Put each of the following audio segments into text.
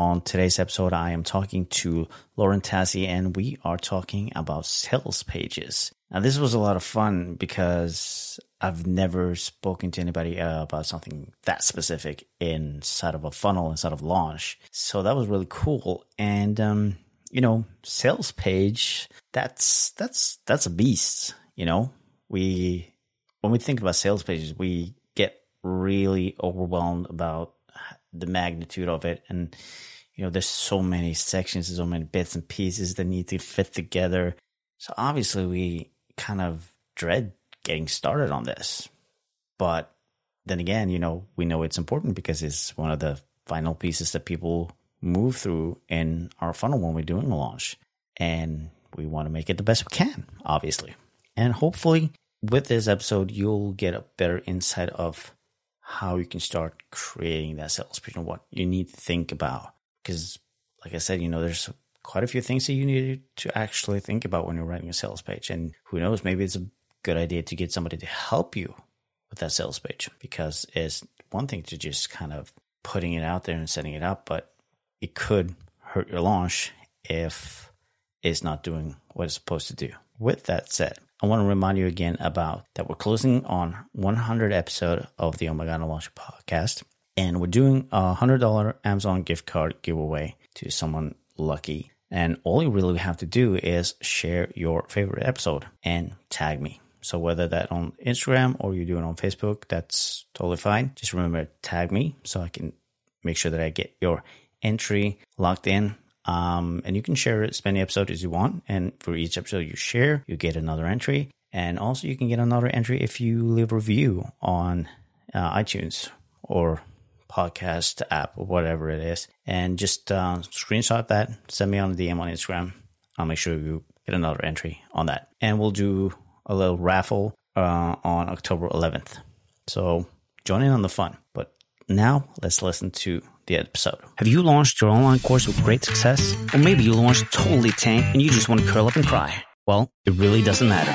On today's episode, I am talking to Lauren Tassi, and we are talking about sales pages. Now, this was a lot of fun because I've never spoken to anybody uh, about something that specific inside of a funnel, inside of launch. So that was really cool. And, um, you know, sales page, that's, that's, that's a beast. You know, we, when we think about sales pages, we get really overwhelmed about the magnitude of it. And, you know, there's so many sections, there's so many bits and pieces that need to fit together. So obviously we kind of dread getting started on this. But then again, you know, we know it's important because it's one of the final pieces that people move through in our funnel when we're doing a launch. And we want to make it the best we can, obviously. And hopefully, with this episode, you'll get a better insight of how you can start creating that sales page and what you need to think about. Because, like I said, you know, there's quite a few things that you need to actually think about when you're writing a sales page. And who knows, maybe it's a good idea to get somebody to help you with that sales page because it's one thing to just kind of putting it out there and setting it up, but it could hurt your launch if it's not doing what it's supposed to do. With that said, I want to remind you again about that we're closing on 100 episode of the Oh My God, I Launch podcast, and we're doing a $100 Amazon gift card giveaway to someone lucky. And all you really have to do is share your favorite episode and tag me. So whether that on Instagram or you do it on Facebook, that's totally fine. Just remember to tag me so I can make sure that I get your entry locked in. Um, and you can share as many episodes as you want. And for each episode you share, you get another entry. And also you can get another entry if you leave a review on uh, iTunes or podcast app or whatever it is. And just uh, screenshot that, send me on a DM on Instagram. I'll make sure you get another entry on that. And we'll do a little raffle uh, on October 11th. So join in on the fun. But now let's listen to the episode. Have you launched your online course with great success? Or maybe you launched totally tank and you just want to curl up and cry? Well, it really doesn't matter.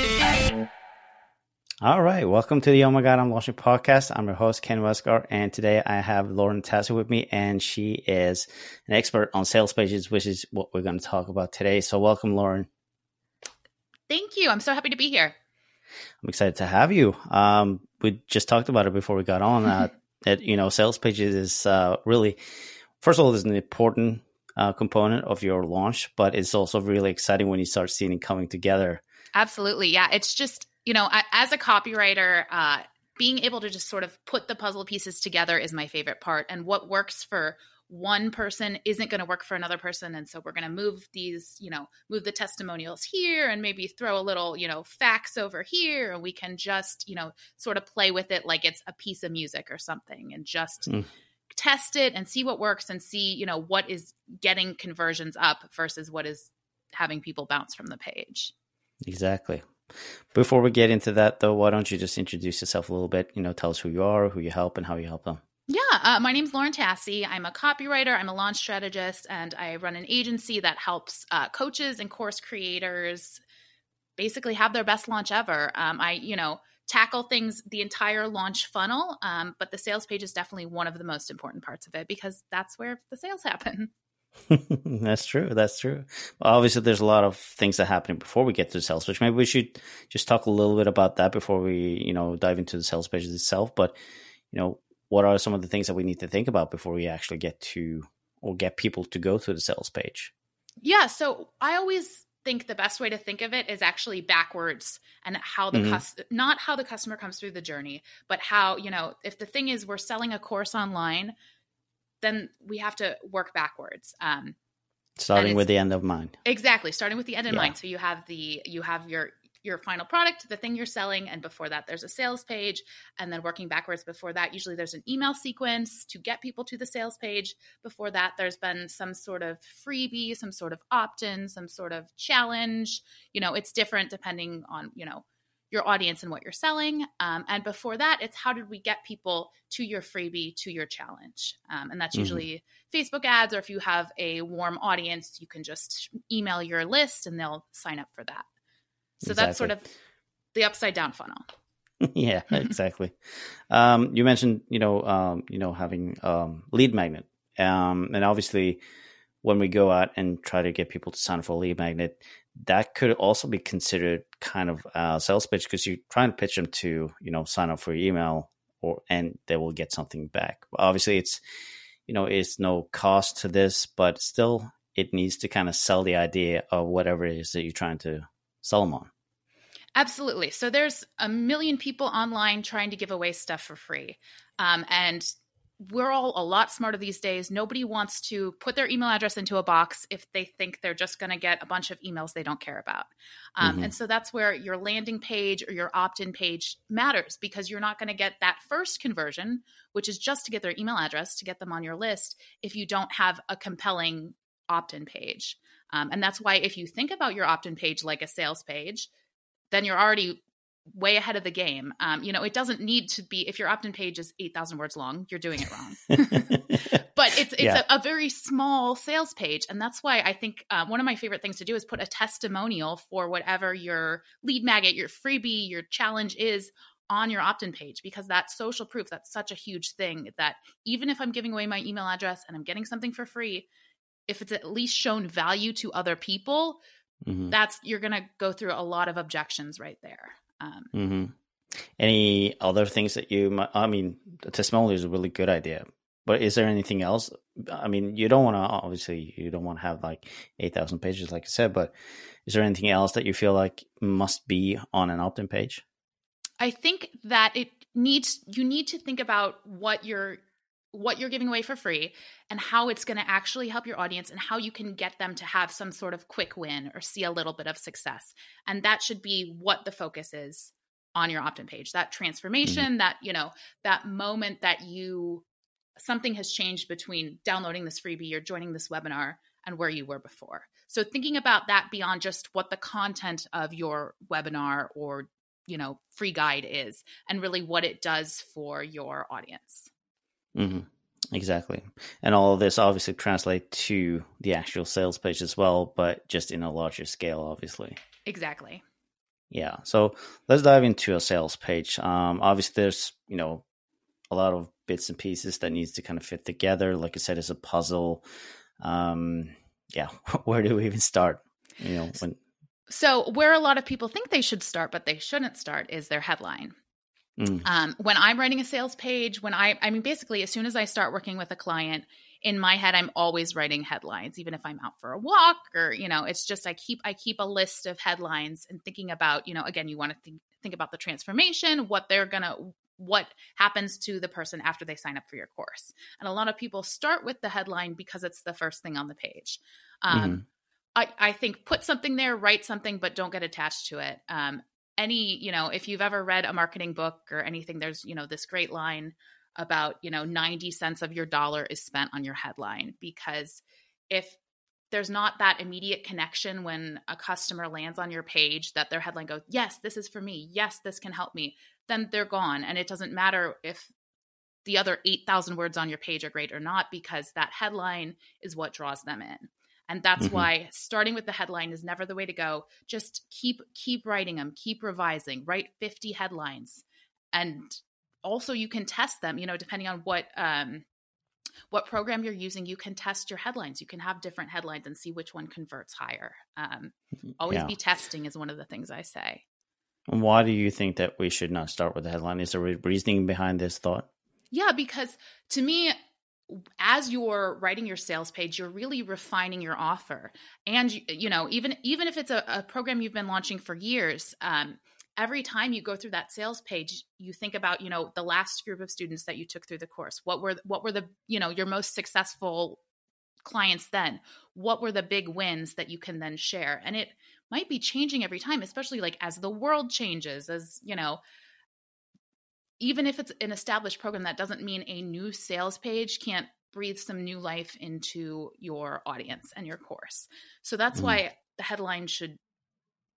All right, welcome to the Oh My God, I'm Launching podcast. I'm your host, Ken Westgaard, and today I have Lauren Tassi with me, and she is an expert on sales pages, which is what we're going to talk about today. So, welcome, Lauren. Thank you. I'm so happy to be here. I'm excited to have you. Um, we just talked about it before we got on. Uh, that you know, sales pages is uh, really, first of all, is an important uh, component of your launch, but it's also really exciting when you start seeing it coming together. Absolutely, yeah. It's just you know, I, as a copywriter, uh, being able to just sort of put the puzzle pieces together is my favorite part. And what works for one person isn't going to work for another person and so we're going to move these you know move the testimonials here and maybe throw a little you know facts over here and we can just you know sort of play with it like it's a piece of music or something and just mm. test it and see what works and see you know what is getting conversions up versus what is having people bounce from the page exactly before we get into that, though, why don't you just introduce yourself a little bit? You know, tell us who you are, who you help, and how you help them. Yeah, uh, my name's Lauren Tassi. I'm a copywriter, I'm a launch strategist, and I run an agency that helps uh, coaches and course creators basically have their best launch ever. Um, I, you know, tackle things the entire launch funnel, um, but the sales page is definitely one of the most important parts of it because that's where the sales happen. that's true. That's true. Obviously, there's a lot of things that happen before we get to the sales page. Maybe we should just talk a little bit about that before we, you know, dive into the sales page itself. But, you know, what are some of the things that we need to think about before we actually get to or get people to go to the sales page? Yeah. So I always think the best way to think of it is actually backwards and how the mm-hmm. cus- not how the customer comes through the journey, but how, you know, if the thing is we're selling a course online, then we have to work backwards. Um, starting with the end of mind. Exactly, starting with the end in yeah. mind. So you have the you have your your final product, the thing you're selling, and before that, there's a sales page. And then working backwards before that, usually there's an email sequence to get people to the sales page. Before that, there's been some sort of freebie, some sort of opt in, some sort of challenge. You know, it's different depending on, you know, your audience and what you're selling. Um, and before that, it's how did we get people to your freebie, to your challenge? Um, and that's mm-hmm. usually Facebook ads, or if you have a warm audience, you can just email your list and they'll sign up for that. So exactly. that's sort of the upside down funnel. yeah, exactly. um, you mentioned, you know, um, you know, having um, lead magnet, um, and obviously, when we go out and try to get people to sign up for a lead magnet, that could also be considered kind of a sales pitch because you try and pitch them to, you know, sign up for your email, or and they will get something back. Obviously, it's, you know, it's no cost to this, but still, it needs to kind of sell the idea of whatever it is that you're trying to sell them on. Absolutely. So there's a million people online trying to give away stuff for free. Um, and we're all a lot smarter these days. Nobody wants to put their email address into a box if they think they're just going to get a bunch of emails they don't care about. Um, mm-hmm. And so that's where your landing page or your opt in page matters because you're not going to get that first conversion, which is just to get their email address to get them on your list, if you don't have a compelling opt in page. Um, and that's why if you think about your opt in page like a sales page, then you're already way ahead of the game. Um, you know, it doesn't need to be if your opt-in page is eight thousand words long, you're doing it wrong. but it's it's yeah. a, a, very small sales page, and that's why I think uh, one of my favorite things to do is put a testimonial for whatever your lead magnet, your freebie, your challenge is on your opt-in page because that's social proof. That's such a huge thing that even if I'm giving away my email address and I'm getting something for free, if it's at least shown value to other people, mm-hmm. that's you're going to go through a lot of objections right there. Um, mm-hmm. Any other things that you might, I mean, the testimonial is a really good idea, but is there anything else? I mean, you don't want to, obviously, you don't want to have like 8,000 pages, like I said, but is there anything else that you feel like must be on an opt in page? I think that it needs, you need to think about what your what you're giving away for free and how it's going to actually help your audience and how you can get them to have some sort of quick win or see a little bit of success. And that should be what the focus is on your opt-in page. That transformation, mm-hmm. that, you know, that moment that you something has changed between downloading this freebie or joining this webinar and where you were before. So thinking about that beyond just what the content of your webinar or, you know, free guide is and really what it does for your audience. Mm-hmm. Exactly. And all of this obviously translate to the actual sales page as well, but just in a larger scale, obviously. Exactly. Yeah. So let's dive into a sales page. Um, obviously, there's you know a lot of bits and pieces that needs to kind of fit together. Like I said, it's a puzzle. Um, yeah. Where do we even start? You know, when. So where a lot of people think they should start, but they shouldn't start, is their headline. Mm. Um, when I'm writing a sales page, when I, I mean, basically, as soon as I start working with a client, in my head, I'm always writing headlines, even if I'm out for a walk or, you know, it's just I keep I keep a list of headlines and thinking about, you know, again, you want to think think about the transformation, what they're gonna what happens to the person after they sign up for your course. And a lot of people start with the headline because it's the first thing on the page. Um, mm-hmm. I, I, think put something there, write something, but don't get attached to it. Um, any, you know, if you've ever read a marketing book or anything, there's, you know, this great line about, you know, 90 cents of your dollar is spent on your headline because if there's not that immediate connection when a customer lands on your page that their headline goes, Yes, this is for me. Yes, this can help me. Then they're gone. And it doesn't matter if the other 8,000 words on your page are great or not because that headline is what draws them in and that's mm-hmm. why starting with the headline is never the way to go. Just keep keep writing them keep revising write 50 headlines. And also you can test them you know depending on what um what program you're using you can test your headlines. You can have different headlines and see which one converts higher. Um, mm-hmm. always yeah. be testing is one of the things i say. Why do you think that we should not start with the headline? Is there a reasoning behind this thought? Yeah because to me as you're writing your sales page you're really refining your offer. And you, know even even if it's a, a, program you've been launching for years um, every time you go through that sales page you think about you know the last group of students that you took through the course. What were what were the you know your most successful clients then? What were the big wins that you can then share? And it might be changing every time especially like as the world changes as you know even if it's an established program, that doesn't mean a new sales page can't breathe some new life into your audience and your course. So that's mm. why the headline should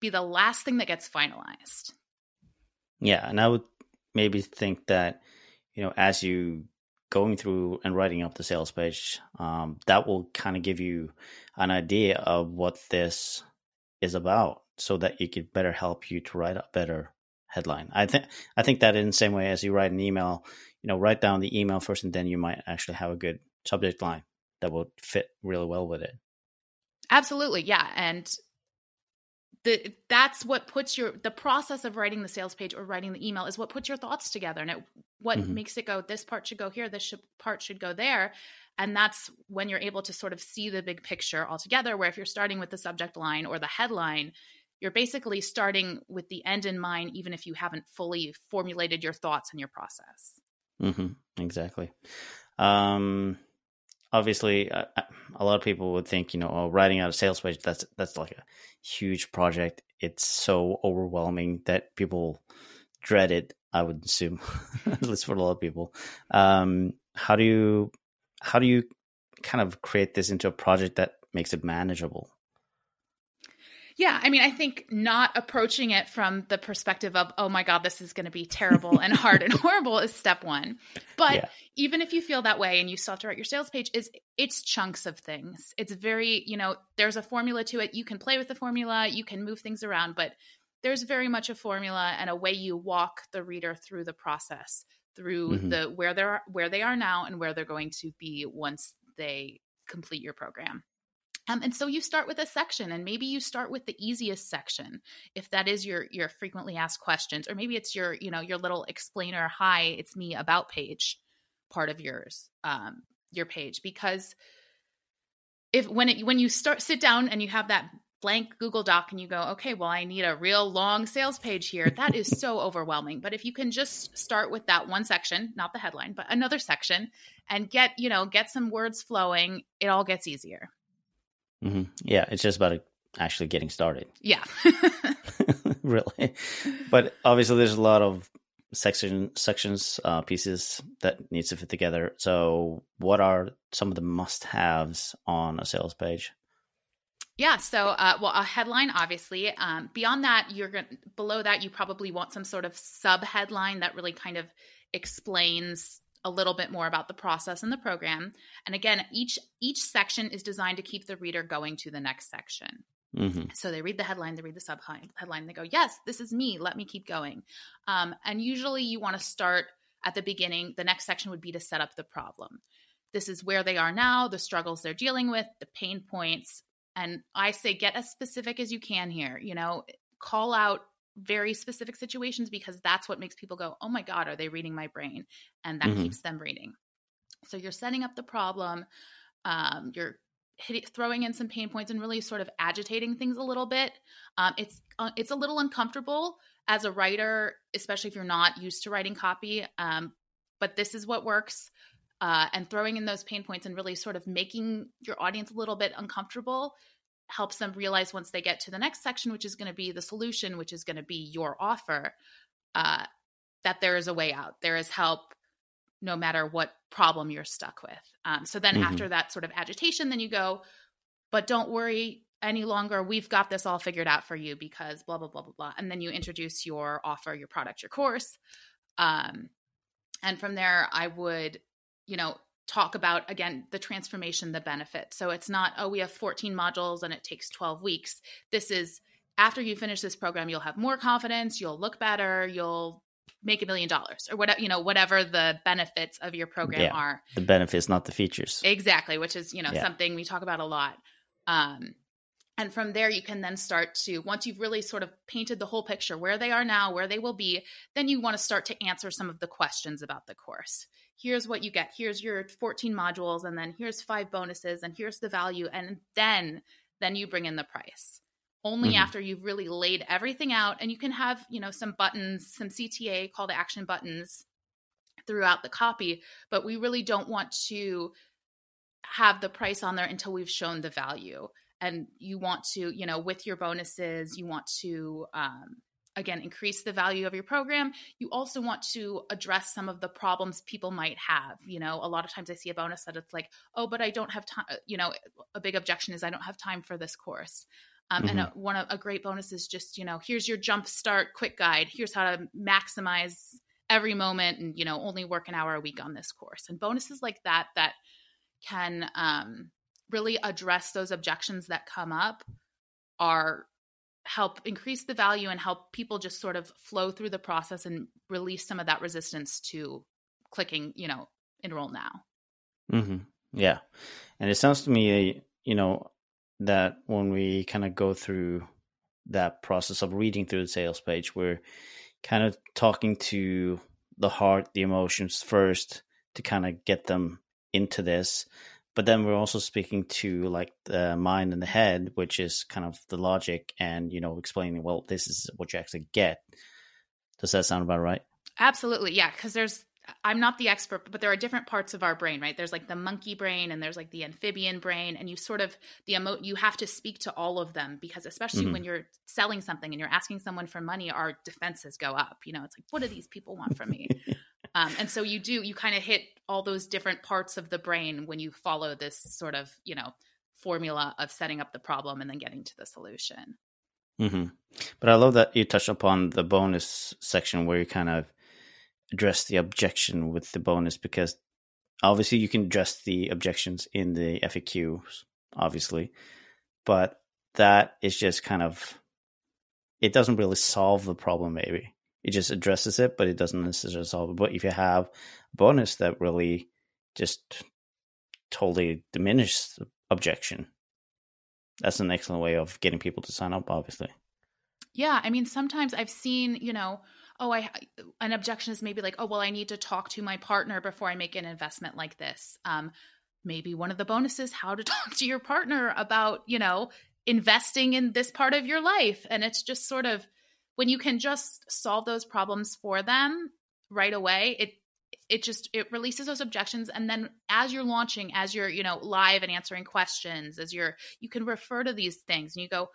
be the last thing that gets finalized. Yeah, and I would maybe think that you know as you going through and writing up the sales page, um, that will kind of give you an idea of what this is about, so that it could better help you to write a better headline. I think I think that in the same way as you write an email, you know, write down the email first, and then you might actually have a good subject line that will fit really well with it. Absolutely, yeah, and the that's what puts your the process of writing the sales page or writing the email is what puts your thoughts together, and it what mm-hmm. makes it go. This part should go here. This should, part should go there. And that's when you're able to sort of see the big picture altogether. Where if you're starting with the subject line or the headline, you're basically starting with the end in mind, even if you haven't fully formulated your thoughts and your process. Mm-hmm, exactly. Um, obviously, uh, a lot of people would think, you know, oh, writing out a sales page that's that's like a huge project. It's so overwhelming that people dread it. I would assume, at least for a lot of people. Um, how do you how do you kind of create this into a project that makes it manageable? Yeah, I mean, I think not approaching it from the perspective of, oh my God, this is going to be terrible and hard and horrible is step one. But yeah. even if you feel that way and you still have to write your sales page, is it's chunks of things. It's very, you know, there's a formula to it. You can play with the formula, you can move things around, but there's very much a formula and a way you walk the reader through the process, through mm-hmm. the where they're where they are now and where they're going to be once they complete your program. Um, and so you start with a section, and maybe you start with the easiest section, if that is your your frequently asked questions, or maybe it's your you know your little explainer, hi, it's me about page, part of yours, um, your page, because if when it when you start sit down and you have that blank Google Doc and you go, okay, well, I need a real long sales page here. That is so overwhelming. But if you can just start with that one section, not the headline, but another section, and get you know get some words flowing, it all gets easier. Mm-hmm. Yeah, it's just about actually getting started. Yeah. really. But obviously, there's a lot of section sections uh, pieces that needs to fit together. So, what are some of the must-haves on a sales page? Yeah. So, uh, well, a headline, obviously. Um, beyond that, you're going below that. You probably want some sort of sub headline that really kind of explains a little bit more about the process and the program. And again, each each section is designed to keep the reader going to the next section. Mm-hmm. So they read the headline, they read the sub headline, they go, "Yes, this is me. Let me keep going." Um, and usually, you want to start at the beginning. The next section would be to set up the problem. This is where they are now, the struggles they're dealing with, the pain points, and I say get as specific as you can here. You know, call out very specific situations because that's what makes people go, oh my God, are they reading my brain? And that mm-hmm. keeps them reading. So you're setting up the problem, um, you're hitting, throwing in some pain points and really sort of agitating things a little bit. Um, it's uh, it's a little uncomfortable as a writer, especially if you're not used to writing copy. Um, but this is what works. Uh, and throwing in those pain points and really sort of making your audience a little bit uncomfortable helps them realize once they get to the next section, which is going to be the solution, which is going to be your offer, uh, that there is a way out. There is help no matter what problem you're stuck with. Um, so then mm-hmm. after that sort of agitation, then you go, but don't worry any longer. We've got this all figured out for you because blah, blah, blah, blah, blah. And then you introduce your offer, your product, your course. Um, and from there, I would, you know, talk about again the transformation the benefit so it's not oh we have 14 modules and it takes 12 weeks. This is after you finish this program you'll have more confidence you'll look better you'll make a million dollars or whatever you know whatever the benefits of your program yeah, are. The benefits not the features. Exactly which is you know yeah. something we talk about a lot. Um and from there you can then start to once you've really sort of painted the whole picture where they are now where they will be then you want to start to answer some of the questions about the course. Here's what you get. Here's your 14 modules and then here's five bonuses and here's the value and then then you bring in the price. Only mm-hmm. after you've really laid everything out and you can have you know some buttons some cta call to action buttons throughout the copy but we really don't want to have the price on there until we've shown the value and you want to you know with your bonuses you want to um, again increase the value of your program. You also want to address some of the problems people might have you know? A lot of times i see a bonus that it's like oh but i don't have time you know a big objection is i don't have time for this course. Um, mm-hmm. and a, one of a great bonus is just you know here's your jump start quick guide. Here's how to maximize every moment and you know only work an hour a week on this course. And bonuses like that that can um, really address those objections that come up are help increase the value and help people just sort of flow through the process and release some of that resistance to clicking you know enroll now. Mm-hmm. yeah. And it sounds to me you know that when we kind of go through that process of reading through the sales page we're kind of talking to the heart the emotions first to kind of get them into this but then we're also speaking to like the mind and the head which is kind of the logic and you know explaining well this is what you actually get. Does that sound about right? Absolutely yeah because there's i'm not the expert but there are different parts of our brain right? There's like the monkey brain and there's like the amphibian brain and you sort of the emo you have to speak to all of them because especially mm-hmm. when you're selling something and you're asking someone for money our defenses go up you know? It's like what do these people want from me Um, and so you do, you kind of hit all those different parts of the brain when you follow this sort of, you know, formula of setting up the problem and then getting to the solution. Mm-hmm. But I love that you touched upon the bonus section where you kind of address the objection with the bonus because obviously you can address the objections in the FAQs, obviously, but that is just kind of it doesn't really solve the problem maybe it just addresses it, but it doesn't necessarily solve it. But if you have a bonus that really just totally diminishes the objection, that's an excellent way of getting people to sign up, obviously. Yeah. I mean, sometimes I've seen, you know, oh, I an objection is maybe like, oh, well, I need to talk to my partner before I make an investment like this. Um, maybe one of the bonuses, how to talk to your partner about, you know, investing in this part of your life. And it's just sort of when you can just solve those problems for them right away, it it just it releases those objections. And then as you're launching as you're you know live and answering questions as you're you can refer to these things and you go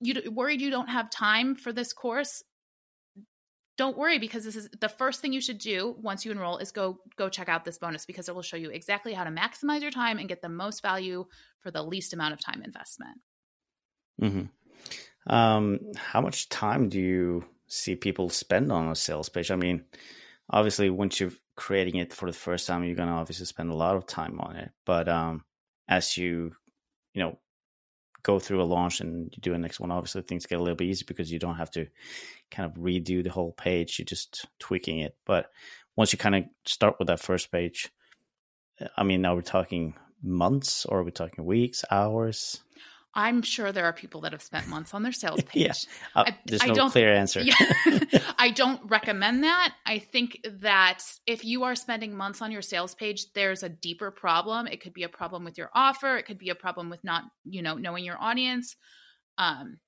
you worried you don't have time for this course? Don't worry because this is the first thing you should do once you enroll is go go check out this bonus because it will show you exactly how to maximize your time and get the most value for the least amount of time investment. Mm-hmm. Um, how much time do you see people spend on a sales page? I mean, obviously, once you're creating it for the first time, you're gonna obviously spend a lot of time on it. But um, as you, you know, go through a launch and you do a next one, obviously things get a little bit easier because you don't have to kind of redo the whole page. You're just tweaking it. But once you kind of start with that first page, I mean, now we're talking months or are we talking weeks, hours? I'm sure there are people that have spent months on their sales page. yeah. Uh, I, there's I no clear answer. yeah, I don't recommend that. I think that if you are spending months on your sales page, there's a deeper problem. It could be a problem with your offer. It could be a problem with not, you know, knowing your audience. Um,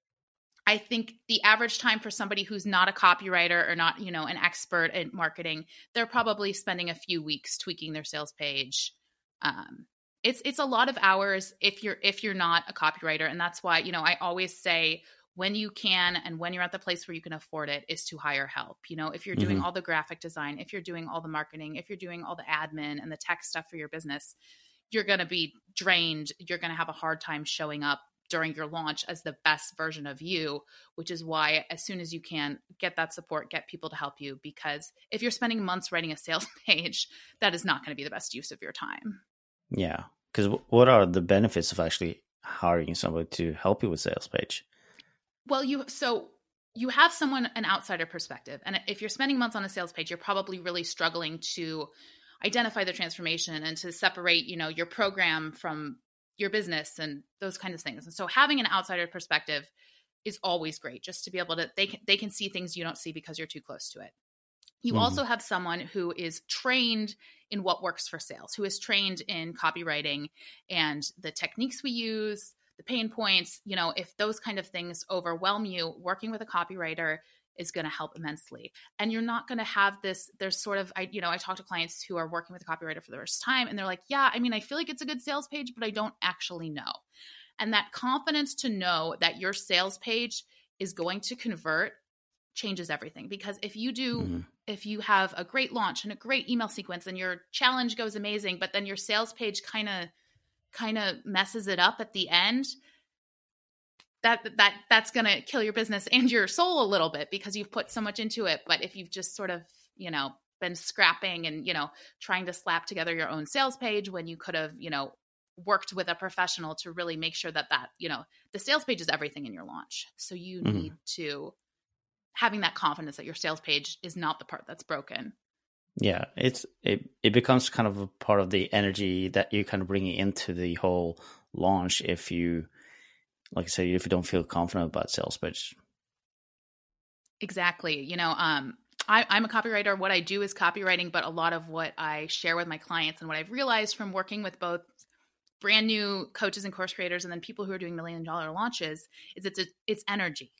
I think the average time for somebody who's not a copywriter or not, you know, an expert at marketing, they're probably spending a few weeks tweaking their sales page. Um, it's it's a lot of hours if you're if you're not a copywriter. And that's why you know i always say when you can and when you're at the place where you can afford it is to hire help. You know if you're doing mm-hmm. all the graphic design if you're doing all the marketing if you're doing all the admin and the tech stuff for your business you're going to be drained. You're going to have a hard time showing up during your launch as the best version of you which is why as soon as you can get that support get people to help you because if you're spending months writing a sales page that is not going to be the best use of your time yeah. Because what are the benefits of actually hiring somebody to help you with sales page? Well, you so you have someone an outsider perspective, and if you're spending months on a sales page, you're probably really struggling to identify the transformation and to separate, you know, your program from your business and those kinds of things. And so having an outsider perspective is always great just to be able to they can they can see things you don't see because you're too close to it. You mm-hmm. also have someone who is trained in what works for sales, who is trained in copywriting and the techniques we use, the pain points. You know, if those kind of things overwhelm you, working with a copywriter is going to help immensely. And you're not going to have this, there's sort of, I, you know, I talk to clients who are working with a copywriter for the first time and they're like, yeah, I mean, I feel like it's a good sales page, but I don't actually know. And that confidence to know that your sales page is going to convert changes everything because if you do mm-hmm. if you have a great launch and a great email sequence and your challenge goes amazing but then your sales page kind of kind of messes it up at the end that that that's going to kill your business and your soul a little bit because you've put so much into it but if you've just sort of you know been scrapping and you know trying to slap together your own sales page when you could have you know worked with a professional to really make sure that that you know the sales page is everything in your launch so you mm-hmm. need to having that confidence that your sales page is not the part that's broken. Yeah it's it, it becomes kind of a part of the energy that you kind of bring into the whole launch if you like i said if you don't feel confident about sales page exactly you know um I, i'm a copywriter. What i do is copywriting but a lot of what i share with my clients and what i've realized from working with both brand new coaches and course creators and then people who are doing million dollar launches is it's a, it's energy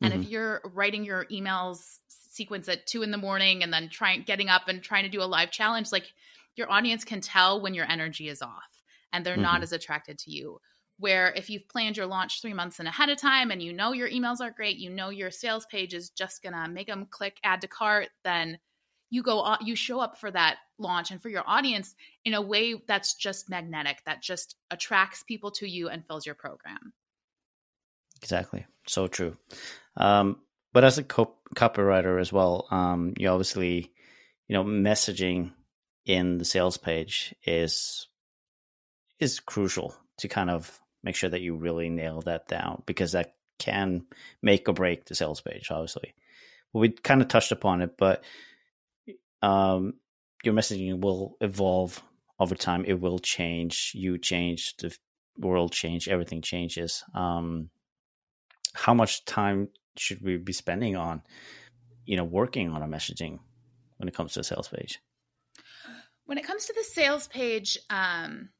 and mm-hmm. if you're writing your emails sequence at two in the morning and then trying getting up and trying to do a live challenge, like your audience can tell when your energy is off and they're mm-hmm. not as attracted to you. Where if you've planned your launch three months in ahead of time and you know your emails are great, you know your sales page is just gonna make them click add to cart, then you go you show up for that launch and for your audience in a way that's just magnetic that just attracts people to you and fills your program exactly so true um, but as a co- copywriter as well, um, you obviously, you know, messaging in the sales page is is crucial to kind of make sure that you really nail that down because that can make or break the sales page. Obviously, we kind of touched upon it, but um, your messaging will evolve over time. It will change. You change. The world change. Everything changes. Um, how much time should we be spending on, you know, working on a messaging when it comes to a sales page? When it comes to the sales page, um,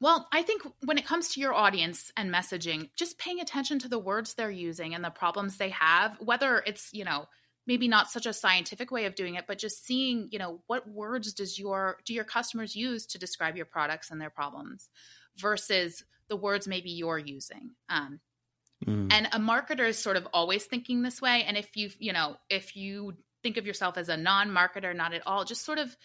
well, I think when it comes to your audience and messaging, just paying attention to the words they're using and the problems they have, whether it's, you know, maybe not such a scientific way of doing it, but just seeing, you know, what words does your do your customers use to describe your products and their problems versus the words maybe you're using. Um, Mm. And a marketer is sort of always thinking this way. And if you, you know, if you think of yourself as a non-marketer, not at all, just sort of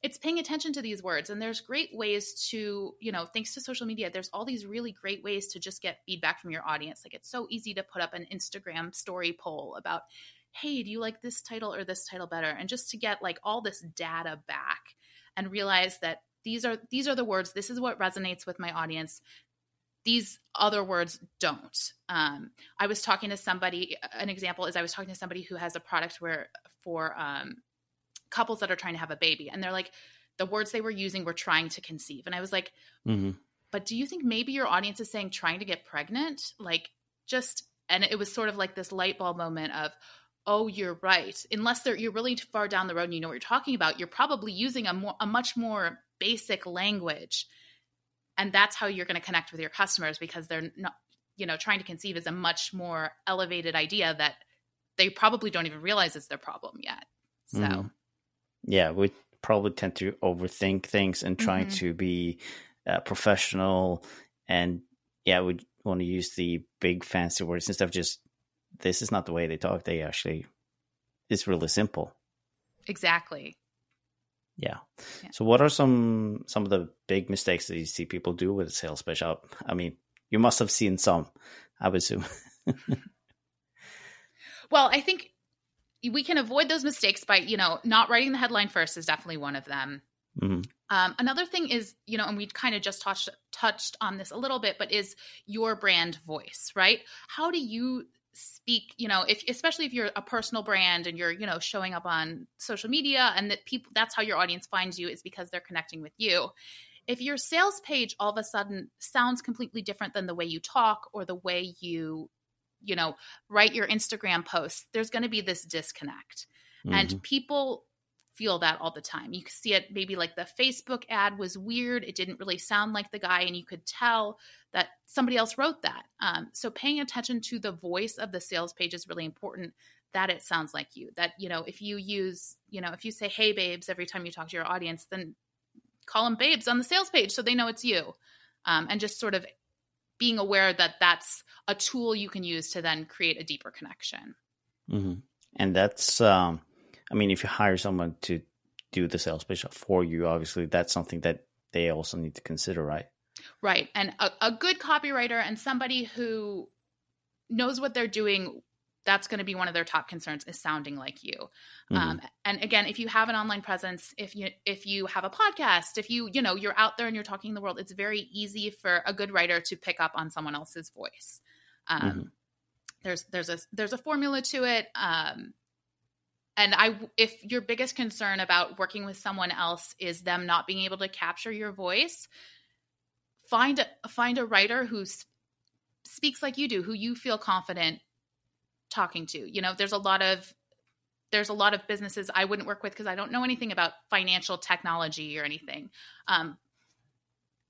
it's paying attention to these words. And there's great ways to you know thanks to social media there's all these really great ways to just get feedback from your audience. Like it's so easy to put up an instagram story poll about hey do you like this title or this title better? And just to get like all this data back and realize that these are these are the words. This is what resonates with my audience these other words don't. Um, I was talking to somebody. An example is I was talking to somebody who has a product where for um, couples that are trying to have a baby, and they're like, the words they were using were trying to conceive, and I was like, mm-hmm. but do you think maybe your audience is saying trying to get pregnant? Like, just and it was sort of like this light bulb moment of oh you're right unless they're you're really far down the road and you know what you're talking about you're probably using a more a much more basic language and that's how you're going to connect with your customers because they're not you know trying to conceive is a much more elevated idea that they probably don't even realize it's their problem yet. So mm. yeah we probably tend to overthink things and trying mm-hmm. to be uh, professional. And yeah we want to use the big fancy words instead of just this is not the way they talk. They actually it's really simple. Exactly yeah. yeah. So, what are some some of the big mistakes that you see people do with a sales pitch? I mean, you must have seen some, I would assume. well, I think we can avoid those mistakes by you know not writing the headline first is definitely one of them. Mm-hmm. Um, another thing is, you know, and we kind of just touched touched on this a little bit, but is your brand voice, right? How do you speak you know if especially if you're a personal brand and you're you know showing up on social media and that people that's how your audience finds you is because they're connecting with you if your sales page all of a sudden sounds completely different than the way you talk or the way you you know write your instagram posts there's going to be this disconnect mm-hmm. and people feel that all the time. You can see it maybe like the facebook ad was weird. It didn't really sound like the guy and you could tell that somebody else wrote that. Um, so paying attention to the voice of the sales page is really important that it sounds like you that you know if you use you know if you say hey babes every time you talk to your audience then call them babes on the sales page so they know it's you. Um, and just sort of being aware that that's a tool you can use to then create a deeper connection. Mm-hmm. and that's um, i mean if you hire someone to do the sales pitch for you obviously that's something that they also need to consider right? Right. And a, a good copywriter and somebody who knows what they're doing that's going to be one of their top concerns is sounding like you. Mm-hmm. um, and again if you have an online presence if you if you have a podcast if you you know you're out there and you're talking in the world it's very easy for a good writer to pick up on someone else's voice. Um, mm-hmm. there's there's a there's a formula to it. Um, and i if your biggest concern about working with someone else is them not being able to capture your voice find a find a writer who speaks like you do who you feel confident talking to. You know, there's a lot of there's a lot of businesses I wouldn't work with because I don't know anything about financial technology or anything. Um,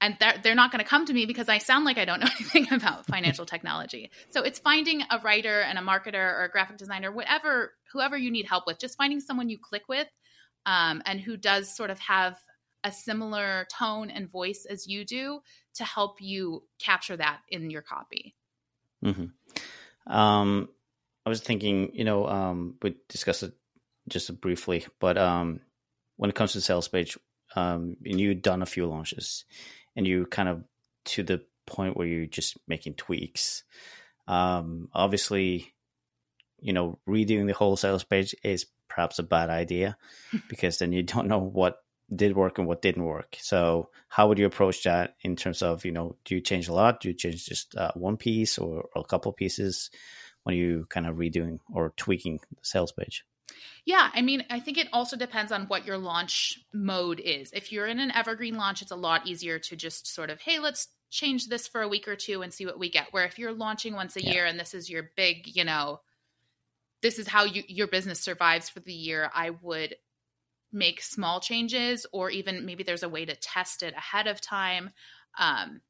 and they're, they're not going to come to me because I sound like I don't know anything about financial technology. So it's finding a writer and a marketer or a graphic designer, whatever, whoever you need help with, just finding someone you click with um, and who does sort of have a similar tone and voice as you do to help you capture that in your copy. Mm-hmm. Um, I was thinking, you know, um, we discussed it just briefly, but um, when it comes to the sales page, um, and you've done a few launches, and you kind of to the point where you're just making tweaks. Um, obviously, you know, redoing the whole sales page is perhaps a bad idea because then you don't know what did work and what didn't work. So, how would you approach that in terms of, you know, do you change a lot? Do you change just uh, one piece or, or a couple pieces? when you kind of redoing or tweaking the sales page? Yeah, I mean, I think it also depends on what your launch mode is. If you're in an evergreen launch, it's a lot easier to just sort of, hey, let's change this for a week or two and see what we get. Where if you're launching once a yeah. year and this is your big, you know, this is how you, your business survives for the year, I would make small changes or even maybe there's a way to test it ahead of time. Um,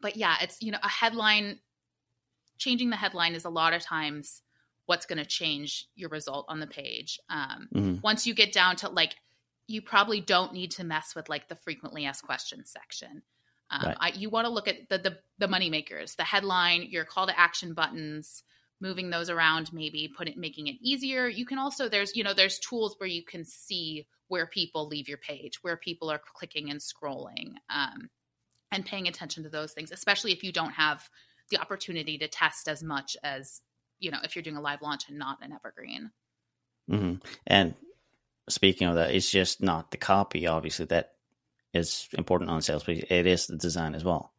but yeah, it's, you know, a headline changing the headline is a lot of times what's going to change your result on the page. Um, mm-hmm. Once you get down to like, you probably don't need to mess with like the frequently asked questions section. Um, right. I, you want to look at the, the the money makers, the headline, your call to action buttons, moving those around, maybe put it making it easier. You can also there's you know there's tools where you can see where people leave your page, where people are clicking and scrolling, um, and paying attention to those things, especially if you don't have the opportunity to test as much as you know if you're doing a live launch and not an evergreen mm-hmm. and speaking of that it's just not the copy obviously that is important on sales page it is the design as well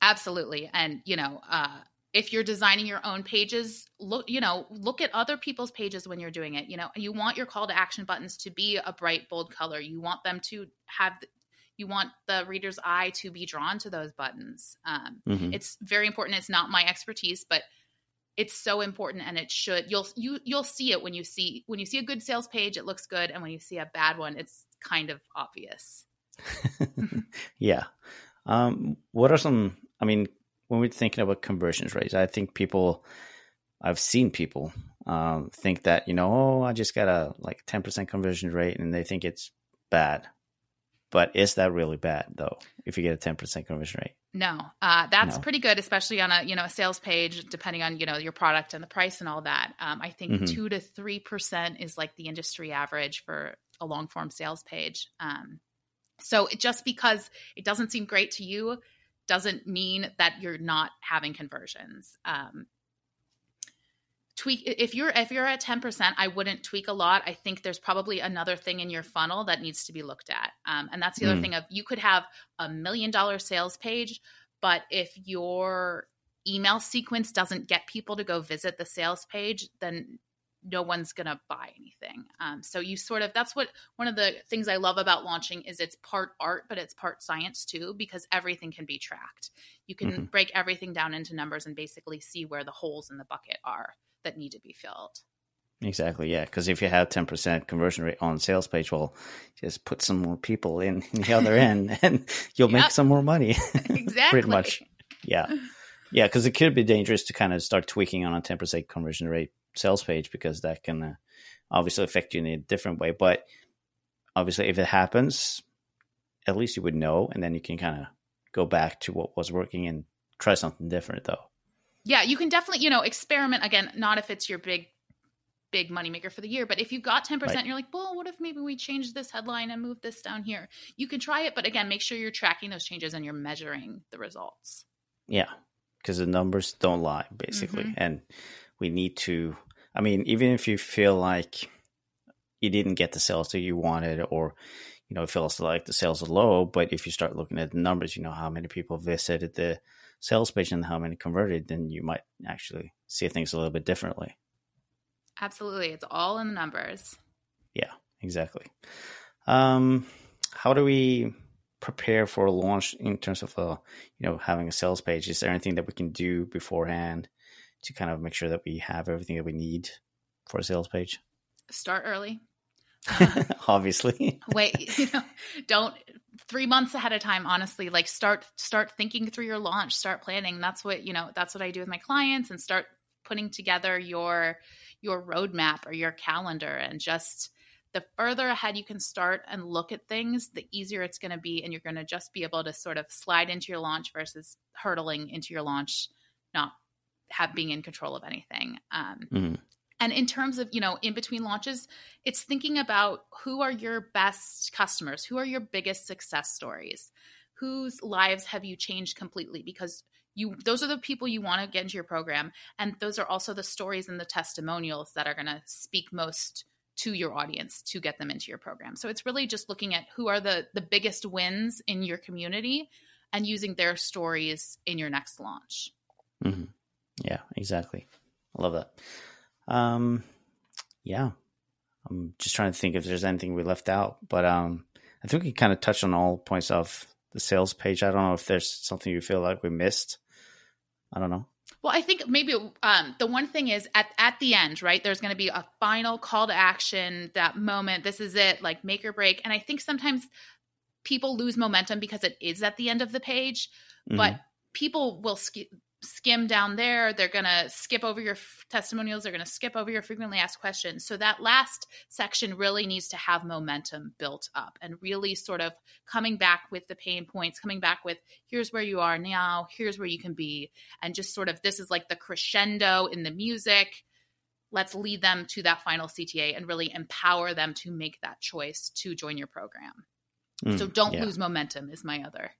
absolutely and you know uh, if you're designing your own pages look you know look at other people's pages when you're doing it you know you want your call to action buttons to be a bright bold color you want them to have you want the reader's eye to be drawn to those buttons. Um, mm-hmm. It's very important. It's not my expertise, but it's so important, and it should. You'll you you'll see it when you see when you see a good sales page. It looks good, and when you see a bad one, it's kind of obvious. yeah. Um, what are some? I mean, when we're thinking about conversions rates, I think people, I've seen people um, think that you know, oh, I just got a like ten percent conversion rate, and they think it's bad. But is that really bad though? If you get a ten percent conversion rate? No, uh, that's no. pretty good, especially on a you know a sales page, depending on you know your product and the price and all that. Um, I think mm-hmm. two to three percent is like the industry average for a long form sales page. Um, so just because it doesn't seem great to you doesn't mean that you're not having conversions. Um, tweak if you're if you're at 10% i wouldn't tweak a lot i think there's probably another thing in your funnel that needs to be looked at um, and that's the mm. other thing of you could have a million dollar sales page but if your email sequence doesn't get people to go visit the sales page then no one's going to buy anything. Um, so you sort of that's what one of the things I love about launching is it's part art, but it's part science too, because everything can be tracked. You can mm-hmm. break everything down into numbers and basically see where the holes in the bucket are that need to be filled. Exactly, yeah. Because if you have ten percent conversion rate on sales page, well, just put some more people in, in the other end, and you'll yep. make some more money. exactly. Pretty much. Yeah. Yeah, because it could be dangerous to kind of start tweaking on a ten percent conversion rate sales page because that can uh, obviously affect you in a different way. But obviously, if it happens, at least you would know, and then you can kind of go back to what was working and try something different, though. Yeah, you can definitely, you know, experiment again. Not if it's your big, big moneymaker for the year, but if you got ten percent, right. you're like, well, what if maybe we change this headline and move this down here? You can try it, but again, make sure you're tracking those changes and you're measuring the results. Yeah, because the numbers don't lie, basically, mm-hmm. and we need to I mean, even if you feel like you didn't get the sales that you wanted, or you know, it feels like the sales are low, but if you start looking at the numbers, you know how many people visited the sales page and how many converted, then you might actually see things a little bit differently. Absolutely, it's all in the numbers. Yeah, exactly. Um, how do we prepare for a launch in terms of a uh, you know having a sales page? Is there anything that we can do beforehand? to kind of make sure that we have everything that we need for a sales page? Start early. Obviously. Wait, you know, don't three months ahead of time, honestly, like start start thinking through your launch, start planning. That's what, you know, that's what I do with my clients and start putting together your your roadmap or your calendar and just the further ahead you can start and look at things, the easier it's going to be. And you're going to just be able to sort of slide into your launch versus hurtling into your launch, not have being in control of anything. Um, mm-hmm. And in terms of, you know, in between launches, it's thinking about who are your best customers? Who are your biggest success stories? Whose lives have you changed completely? Because you those are the people you want to get into your program. And those are also the stories and the testimonials that are going to speak most to your audience to get them into your program. So it's really just looking at who are the the biggest wins in your community and using their stories in your next launch. Mm-hmm. Yeah, exactly. I love that. Um, yeah, I'm just trying to think if there's anything we left out, but um, I think we kind of touched on all points of the sales page. I don't know if there's something you feel like we missed. I don't know. Well, I think maybe um, the one thing is at at the end, right? There's going to be a final call to action. That moment, this is it, like make or break. And I think sometimes people lose momentum because it is at the end of the page, mm-hmm. but people will sk- skim down there. They're going to skip over your f- testimonials. They're going to skip over your frequently asked questions. So that last section really needs to have momentum built up and really sort of coming back with the pain points coming back with here's where you are now. Here's where you can be. And just sort of this is like the crescendo in the music. Let's lead them to that final cta and really empower them to make that choice to join your program. Mm, so don't yeah. lose momentum is my other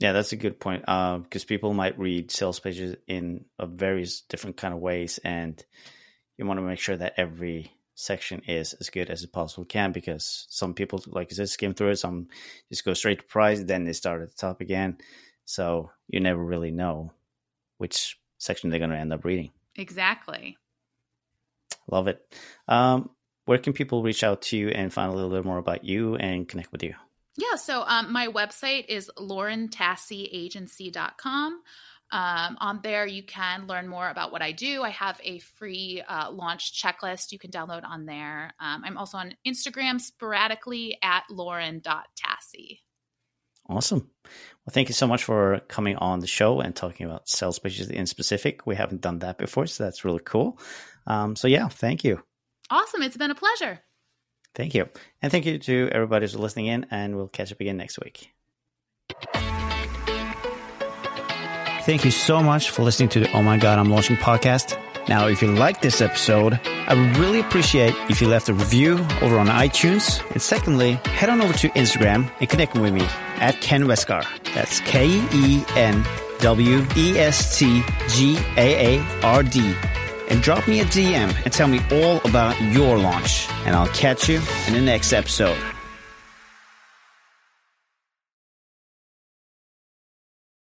yeah, that's a good point. Because uh, people might read sales pages in a various different kind of ways, and you want to make sure that every section is as good as it possibly can. Because some people, like I said, skim through it. Some just go straight to price, then they start at the top again. So you never really know which section they're going to end up reading. Exactly. Love it. Um, where can people reach out to you and find a little bit more about you and connect with you? Yeah, so um, my website is laurentassiagency.com. Um, on there, you can learn more about what I do. I have a free uh, launch checklist you can download on there. Um, I'm also on Instagram sporadically at lauren.tassi. Awesome. Well, thank you so much for coming on the show and talking about sales pages in specific. We haven't done that before, so that's really cool. Um, so, yeah, thank you. Awesome. It's been a pleasure. Thank you. And thank you to everybody who's listening in, and we'll catch up again next week. Thank you so much for listening to the Oh My God, I'm Launching podcast. Now, if you like this episode, I would really appreciate if you left a review over on iTunes. And secondly, head on over to Instagram and connect with me at Ken Westgaard. That's K E N W E S T G A A R D and drop me a DM and tell me all about your launch. And I'll catch you in the next episode.